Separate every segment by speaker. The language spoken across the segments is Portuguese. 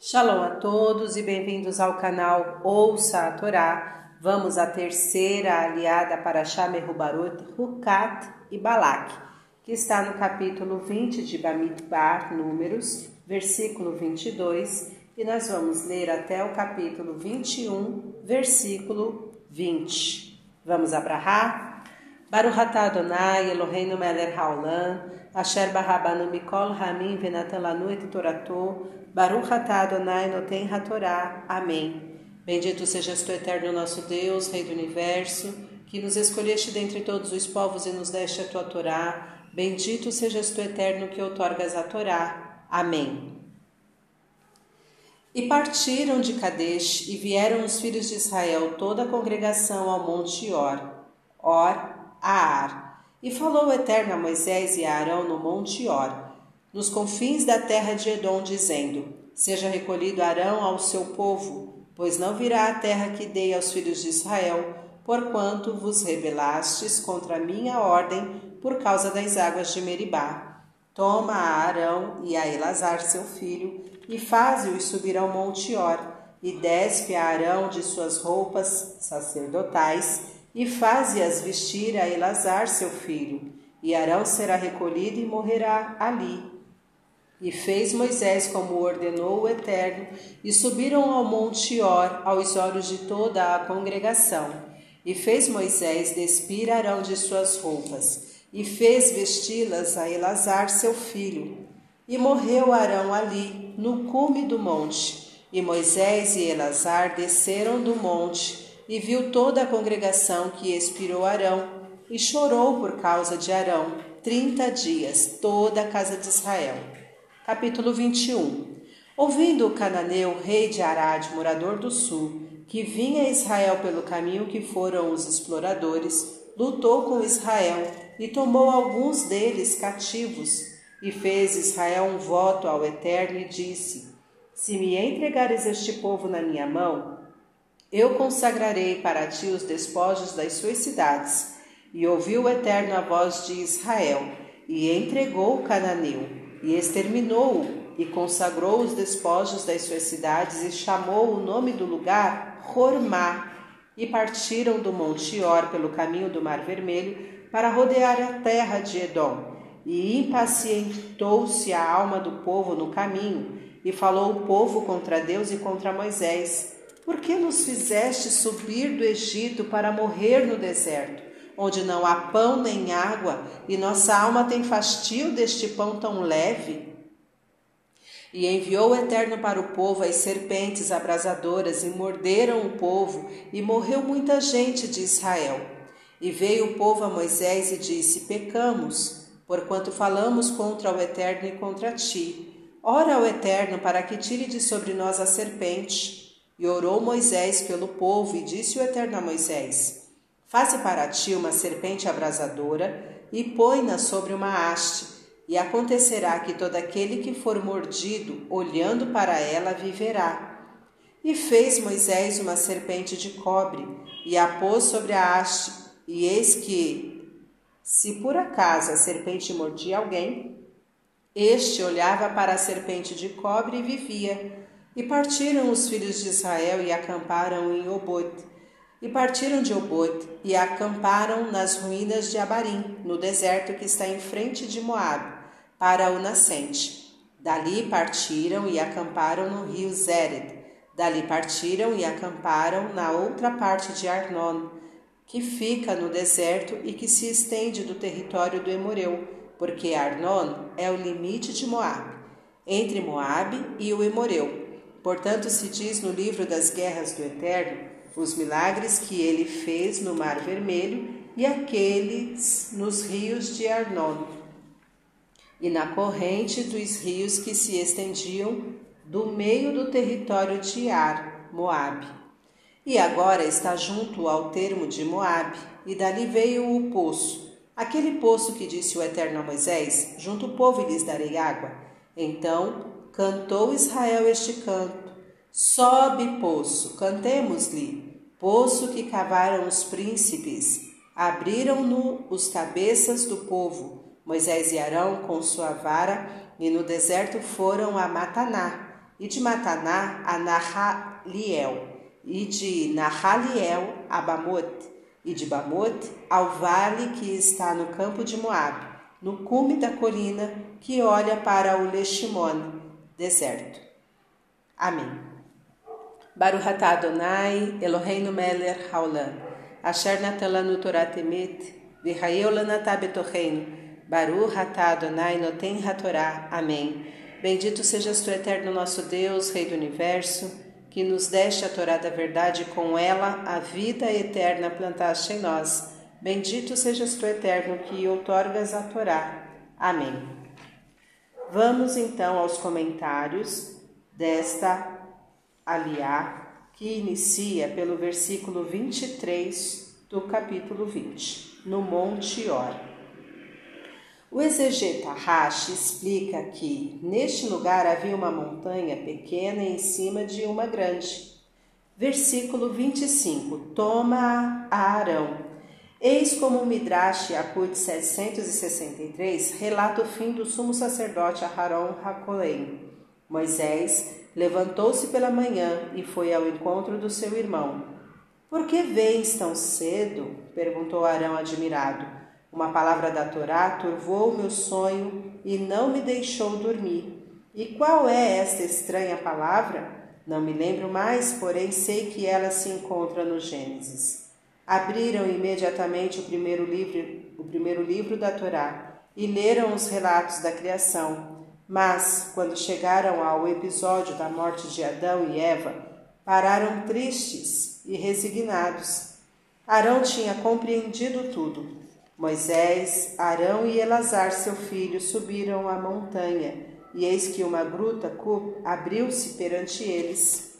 Speaker 1: Shalom a todos e bem-vindos ao canal Ouça a Torá. Vamos à terceira aliada para Shamehubarut, Hukat e Balak, que está no capítulo 20 de Bamidbar, Números, versículo 22, e nós vamos ler até o capítulo 21, versículo 20. Vamos abrahar? Baruch atah Adonai Eloheinu melech haolam, asher barabanu mikol hamim venatan lanu et Baruch atah Adonai noten hatorá. Amém. Bendito sejas tu, eterno nosso Deus, Rei do Universo, que nos escolheste dentre todos os povos e nos deste a tua Torá. Bendito sejas tu, eterno, que outorgas a Torá. Amém. E partiram de Kadesh e vieram os filhos de Israel, toda a congregação ao monte Or, Or, Aar. E falou o Eterno a Moisés e a Arão no monte Or nos confins da terra de Edom, dizendo: Seja recolhido Arão ao seu povo, pois não virá a terra que dei aos filhos de Israel, porquanto vos rebelastes contra a minha ordem por causa das águas de Meribá. Toma a Arão e a Elazar seu filho, e faze-os subir ao monte Or, e despe a Arão de suas roupas sacerdotais, e faze-as vestir a Elazar seu filho, e Arão será recolhido e morrerá ali e fez Moisés como ordenou o Eterno, e subiram ao monte Or, aos olhos de toda a congregação. E fez Moisés despir Arão de suas roupas, e fez vesti-las a Elazar seu filho. E morreu Arão ali, no cume do monte. E Moisés e Elazar desceram do monte, e viu toda a congregação que expirou Arão, e chorou por causa de Arão, trinta dias, toda a casa de Israel. Capítulo 21 Ouvindo o cananeu, rei de Arad, morador do sul, que vinha a Israel pelo caminho que foram os exploradores, lutou com Israel e tomou alguns deles cativos, e fez Israel um voto ao Eterno e disse: Se me entregares este povo na minha mão, eu consagrarei para ti os despojos das suas cidades. E ouviu o Eterno a voz de Israel, e entregou o cananeu e exterminou-o e consagrou os despojos das suas cidades e chamou o nome do lugar Hormá. E partiram do Monte Or pelo caminho do Mar Vermelho para rodear a terra de Edom. E impacientou-se a alma do povo no caminho, e falou o povo contra Deus e contra Moisés: Por que nos fizeste subir do Egito para morrer no deserto? onde não há pão nem água, e nossa alma tem fastio deste pão tão leve? E enviou o Eterno para o povo as serpentes abrasadoras, e morderam o povo, e morreu muita gente de Israel. E veio o povo a Moisés e disse: Pecamos, porquanto falamos contra o Eterno e contra ti. Ora ao Eterno para que tire de sobre nós a serpente. E orou Moisés pelo povo, e disse o Eterno a Moisés: Faze para ti uma serpente abrasadora e põe-na sobre uma haste, e acontecerá que todo aquele que for mordido, olhando para ela, viverá. E fez Moisés uma serpente de cobre, e a pôs sobre a haste, e eis que, se por acaso a serpente mordia alguém, este olhava para a serpente de cobre e vivia. E partiram os filhos de Israel e acamparam em Obote. E partiram de Obot e acamparam nas ruínas de Abarim, no deserto que está em frente de Moabe, para o nascente. Dali partiram e acamparam no rio Zered. Dali partiram e acamparam na outra parte de Arnon, que fica no deserto e que se estende do território do Emoreu, porque Arnon é o limite de Moabe, entre Moabe e o Emoreu. Portanto, se diz no livro das guerras do Eterno, os milagres que ele fez no Mar Vermelho e aqueles nos rios de Arnon, e na corrente dos rios que se estendiam do meio do território de Ar, Moabe. E agora está junto ao termo de Moabe, e dali veio o poço, aquele poço que disse o Eterno a Moisés: Junto o povo e lhes darei água. Então cantou Israel este canto. Sobe, poço, cantemos-lhe, poço que cavaram os príncipes, abriram-no os cabeças do povo, Moisés e Arão com sua vara, e no deserto foram a Mataná, e de Mataná a Nahaliel, e de Nahaliel a Bamot, e de Bamot ao vale que está no campo de Moabe, no cume da colina que olha para o Leshimon, deserto. Amém. Baruch atah Adonai, Eloheinu melech haolam, asher natan lanu Torah temet, v'hayeu lanatah betocheinu, Baruch atah Adonai noten. Amém. Bendito sejas tu, eterno nosso Deus, Rei do Universo, que nos deste a Torá da verdade e com ela a vida eterna plantaste em nós. Bendito sejas tu, eterno, que outorgas a Torá. Amém. Vamos então aos comentários desta aliá, que inicia pelo versículo 23 do capítulo 20, no Monte Or. O exegeta Rashi explica que neste lugar havia uma montanha pequena em cima de uma grande. Versículo 25: Toma a Arão. Eis como o Midrash Yakut 763 relata o fim do sumo sacerdote Aharon Hakolem. Moisés levantou-se pela manhã e foi ao encontro do seu irmão. Por que vens tão cedo? perguntou Arão admirado. Uma palavra da Torá turvou meu sonho e não me deixou dormir. E qual é esta estranha palavra? Não me lembro mais, porém sei que ela se encontra no Gênesis. Abriram imediatamente o primeiro livro, o primeiro livro da Torá e leram os relatos da criação mas, quando chegaram ao episódio da morte de Adão e Eva, pararam tristes e resignados. Arão tinha compreendido tudo. Moisés, Arão e Elazar, seu filho, subiram a montanha, e eis que uma gruta abriu-se perante eles.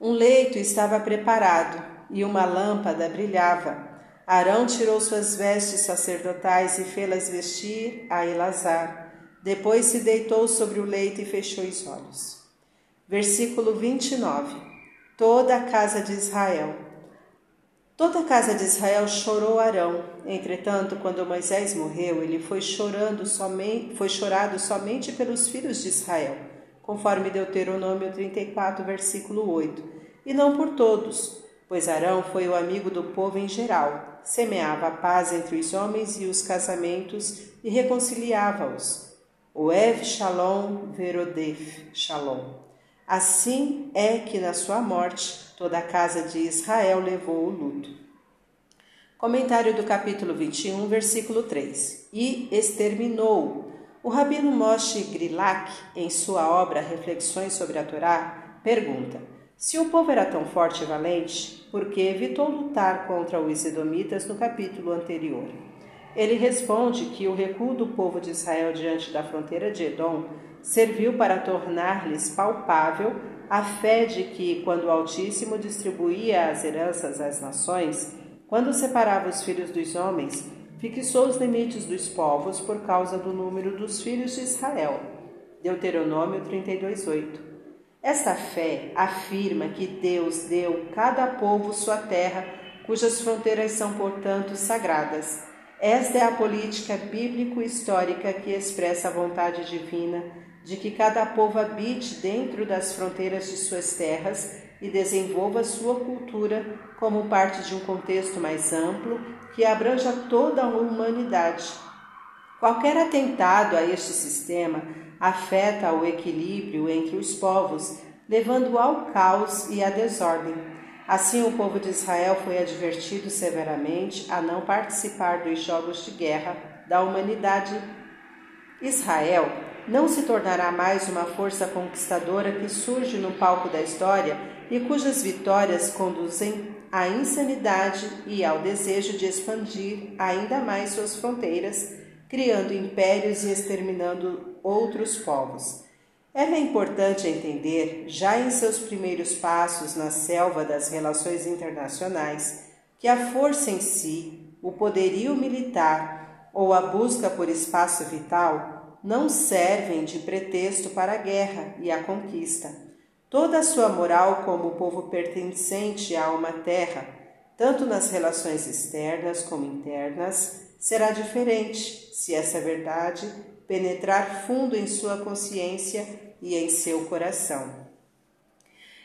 Speaker 1: Um leito estava preparado e uma lâmpada brilhava. Arão tirou suas vestes sacerdotais e fê-las vestir a Elazar. Depois se deitou sobre o leito e fechou os olhos. Versículo 29. Toda a casa de Israel. Toda a casa de Israel chorou Arão. Entretanto, quando Moisés morreu, ele foi chorando somente, foi chorado somente pelos filhos de Israel, conforme Deuteronômio 34, versículo 8, e não por todos, pois Arão foi o amigo do povo em geral, semeava a paz entre os homens e os casamentos e reconciliava-os. Oev Shalom Verodef Shalom. Assim é que na sua morte toda a casa de Israel levou o luto. Comentário do capítulo 21, versículo 3. E exterminou. O rabino Moshe Grilak, em sua obra Reflexões sobre a Torá, pergunta: se o povo era tão forte e valente, por que evitou lutar contra os edomitas no capítulo anterior? Ele responde que o recuo do povo de Israel diante da fronteira de Edom serviu para tornar-lhes palpável a fé de que, quando o Altíssimo distribuía as heranças às nações, quando separava os filhos dos homens, fixou os limites dos povos por causa do número dos filhos de Israel. Deuteronômio 32:8. Esta fé afirma que Deus deu cada povo sua terra, cujas fronteiras são, portanto, sagradas esta é a política bíblico-histórica que expressa a vontade divina de que cada povo habite dentro das fronteiras de suas terras e desenvolva sua cultura como parte de um contexto mais amplo que abranja toda a humanidade. Qualquer atentado a este sistema afeta o equilíbrio entre os povos, levando ao caos e à desordem. Assim, o povo de Israel foi advertido severamente a não participar dos jogos de guerra da humanidade. Israel não se tornará mais uma força conquistadora que surge no palco da história e cujas vitórias conduzem à insanidade e ao desejo de expandir ainda mais suas fronteiras, criando impérios e exterminando outros povos. Era importante entender, já em seus primeiros passos na selva das relações internacionais, que a força em si, o poderio militar ou a busca por espaço vital não servem de pretexto para a guerra e a conquista. Toda a sua moral como povo pertencente a uma terra, tanto nas relações externas como internas, será diferente se essa verdade penetrar fundo em sua consciência e em seu coração.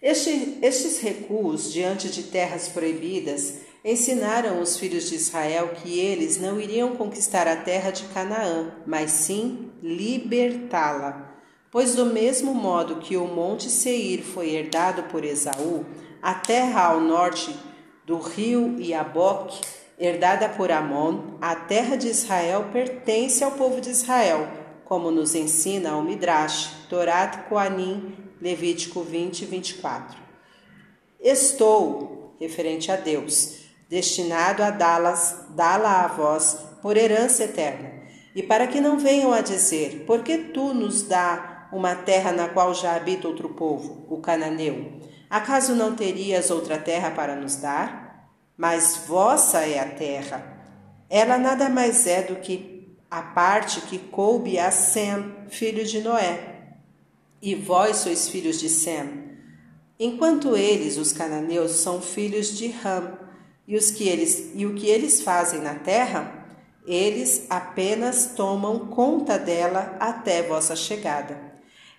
Speaker 1: Este, estes recuos diante de terras proibidas ensinaram os filhos de Israel que eles não iriam conquistar a terra de Canaã, mas sim libertá-la. Pois, do mesmo modo que o Monte Seir foi herdado por Esaú, a terra ao norte do rio Iaboque, herdada por Amon, a terra de Israel pertence ao povo de Israel, como nos ensina o Midrash, Torat Koanim, Levítico 20, 24. Estou, referente a Deus, destinado a dá-las, dá-la a vós por herança eterna, e para que não venham a dizer, por que tu nos dá uma terra na qual já habita outro povo, o cananeu? Acaso não terias outra terra para nos dar? Mas vossa é a terra. Ela nada mais é do que a parte que coube a Sem, filho de Noé. E vós sois filhos de Sem. Enquanto eles, os cananeus, são filhos de Ram, e, os que eles, e o que eles fazem na terra, eles apenas tomam conta dela até vossa chegada.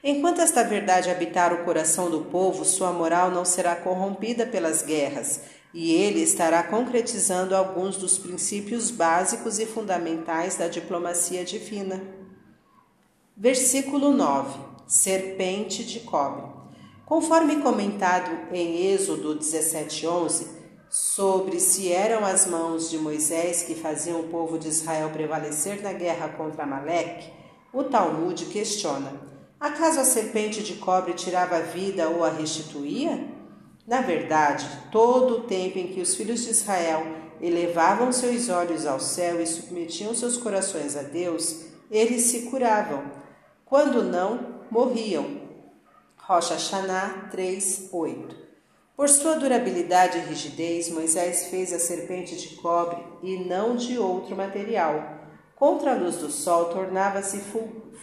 Speaker 1: Enquanto esta verdade habitar o coração do povo, sua moral não será corrompida pelas guerras, e ele estará concretizando alguns dos princípios básicos e fundamentais da diplomacia divina. Versículo 9: Serpente de cobre. Conforme comentado em Êxodo 17:11, sobre se eram as mãos de Moisés que faziam o povo de Israel prevalecer na guerra contra Amaleque, o Talmud questiona: Acaso a serpente de cobre tirava a vida ou a restituía? Na verdade, todo o tempo em que os filhos de Israel elevavam seus olhos ao céu e submetiam seus corações a Deus, eles se curavam. Quando não, morriam. Rocha Hashanah 3:8. Por sua durabilidade e rigidez, Moisés fez a serpente de cobre e não de outro material. Contra a luz do sol, tornava-se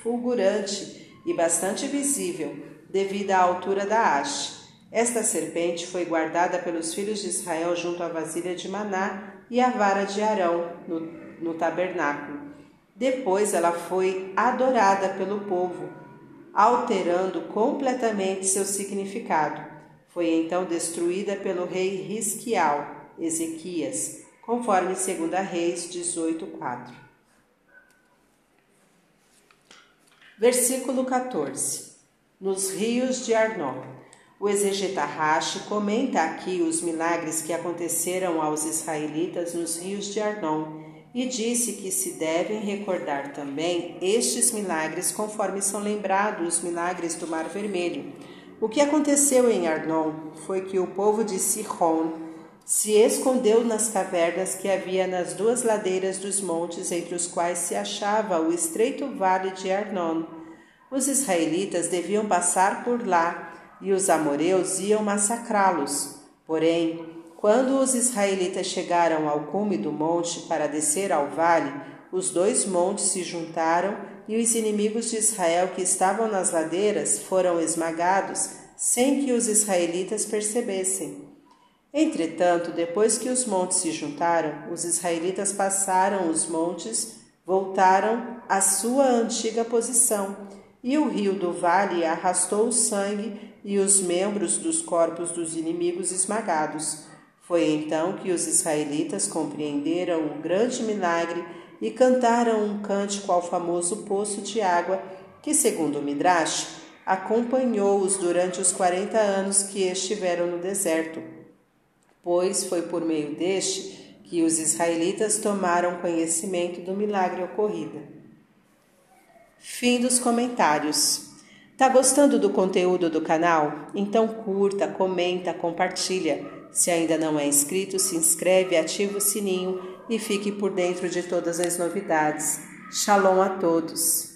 Speaker 1: fulgurante e bastante visível, devido à altura da haste. Esta serpente foi guardada pelos filhos de Israel junto à vasilha de Maná e à vara de Arão no, no tabernáculo. Depois ela foi adorada pelo povo, alterando completamente seu significado. Foi então destruída pelo rei Risquial, Ezequias, conforme 2 Reis 18:4. Versículo 14. Nos rios de Arnon. O exegeta Rashi comenta aqui os milagres que aconteceram aos israelitas nos rios de Arnon e disse que se devem recordar também estes milagres conforme são lembrados os milagres do Mar Vermelho. O que aconteceu em Arnon foi que o povo de Sihon se escondeu nas cavernas que havia nas duas ladeiras dos montes entre os quais se achava o estreito vale de Arnon. Os israelitas deviam passar por lá e os amoreus iam massacrá-los. Porém, quando os israelitas chegaram ao cume do monte para descer ao vale, os dois montes se juntaram e os inimigos de Israel que estavam nas ladeiras foram esmagados sem que os israelitas percebessem. Entretanto, depois que os montes se juntaram, os israelitas passaram os montes, voltaram à sua antiga posição, e o rio do vale arrastou o sangue e os membros dos corpos dos inimigos esmagados. Foi então que os israelitas compreenderam o grande milagre e cantaram um cântico ao famoso poço de água que, segundo o Midrash, acompanhou-os durante os quarenta anos que estiveram no deserto pois foi por meio deste que os israelitas tomaram conhecimento do milagre ocorrido. Fim dos comentários. Tá gostando do conteúdo do canal? Então curta, comenta, compartilha. Se ainda não é inscrito, se inscreve, ativa o sininho e fique por dentro de todas as novidades. Shalom a todos!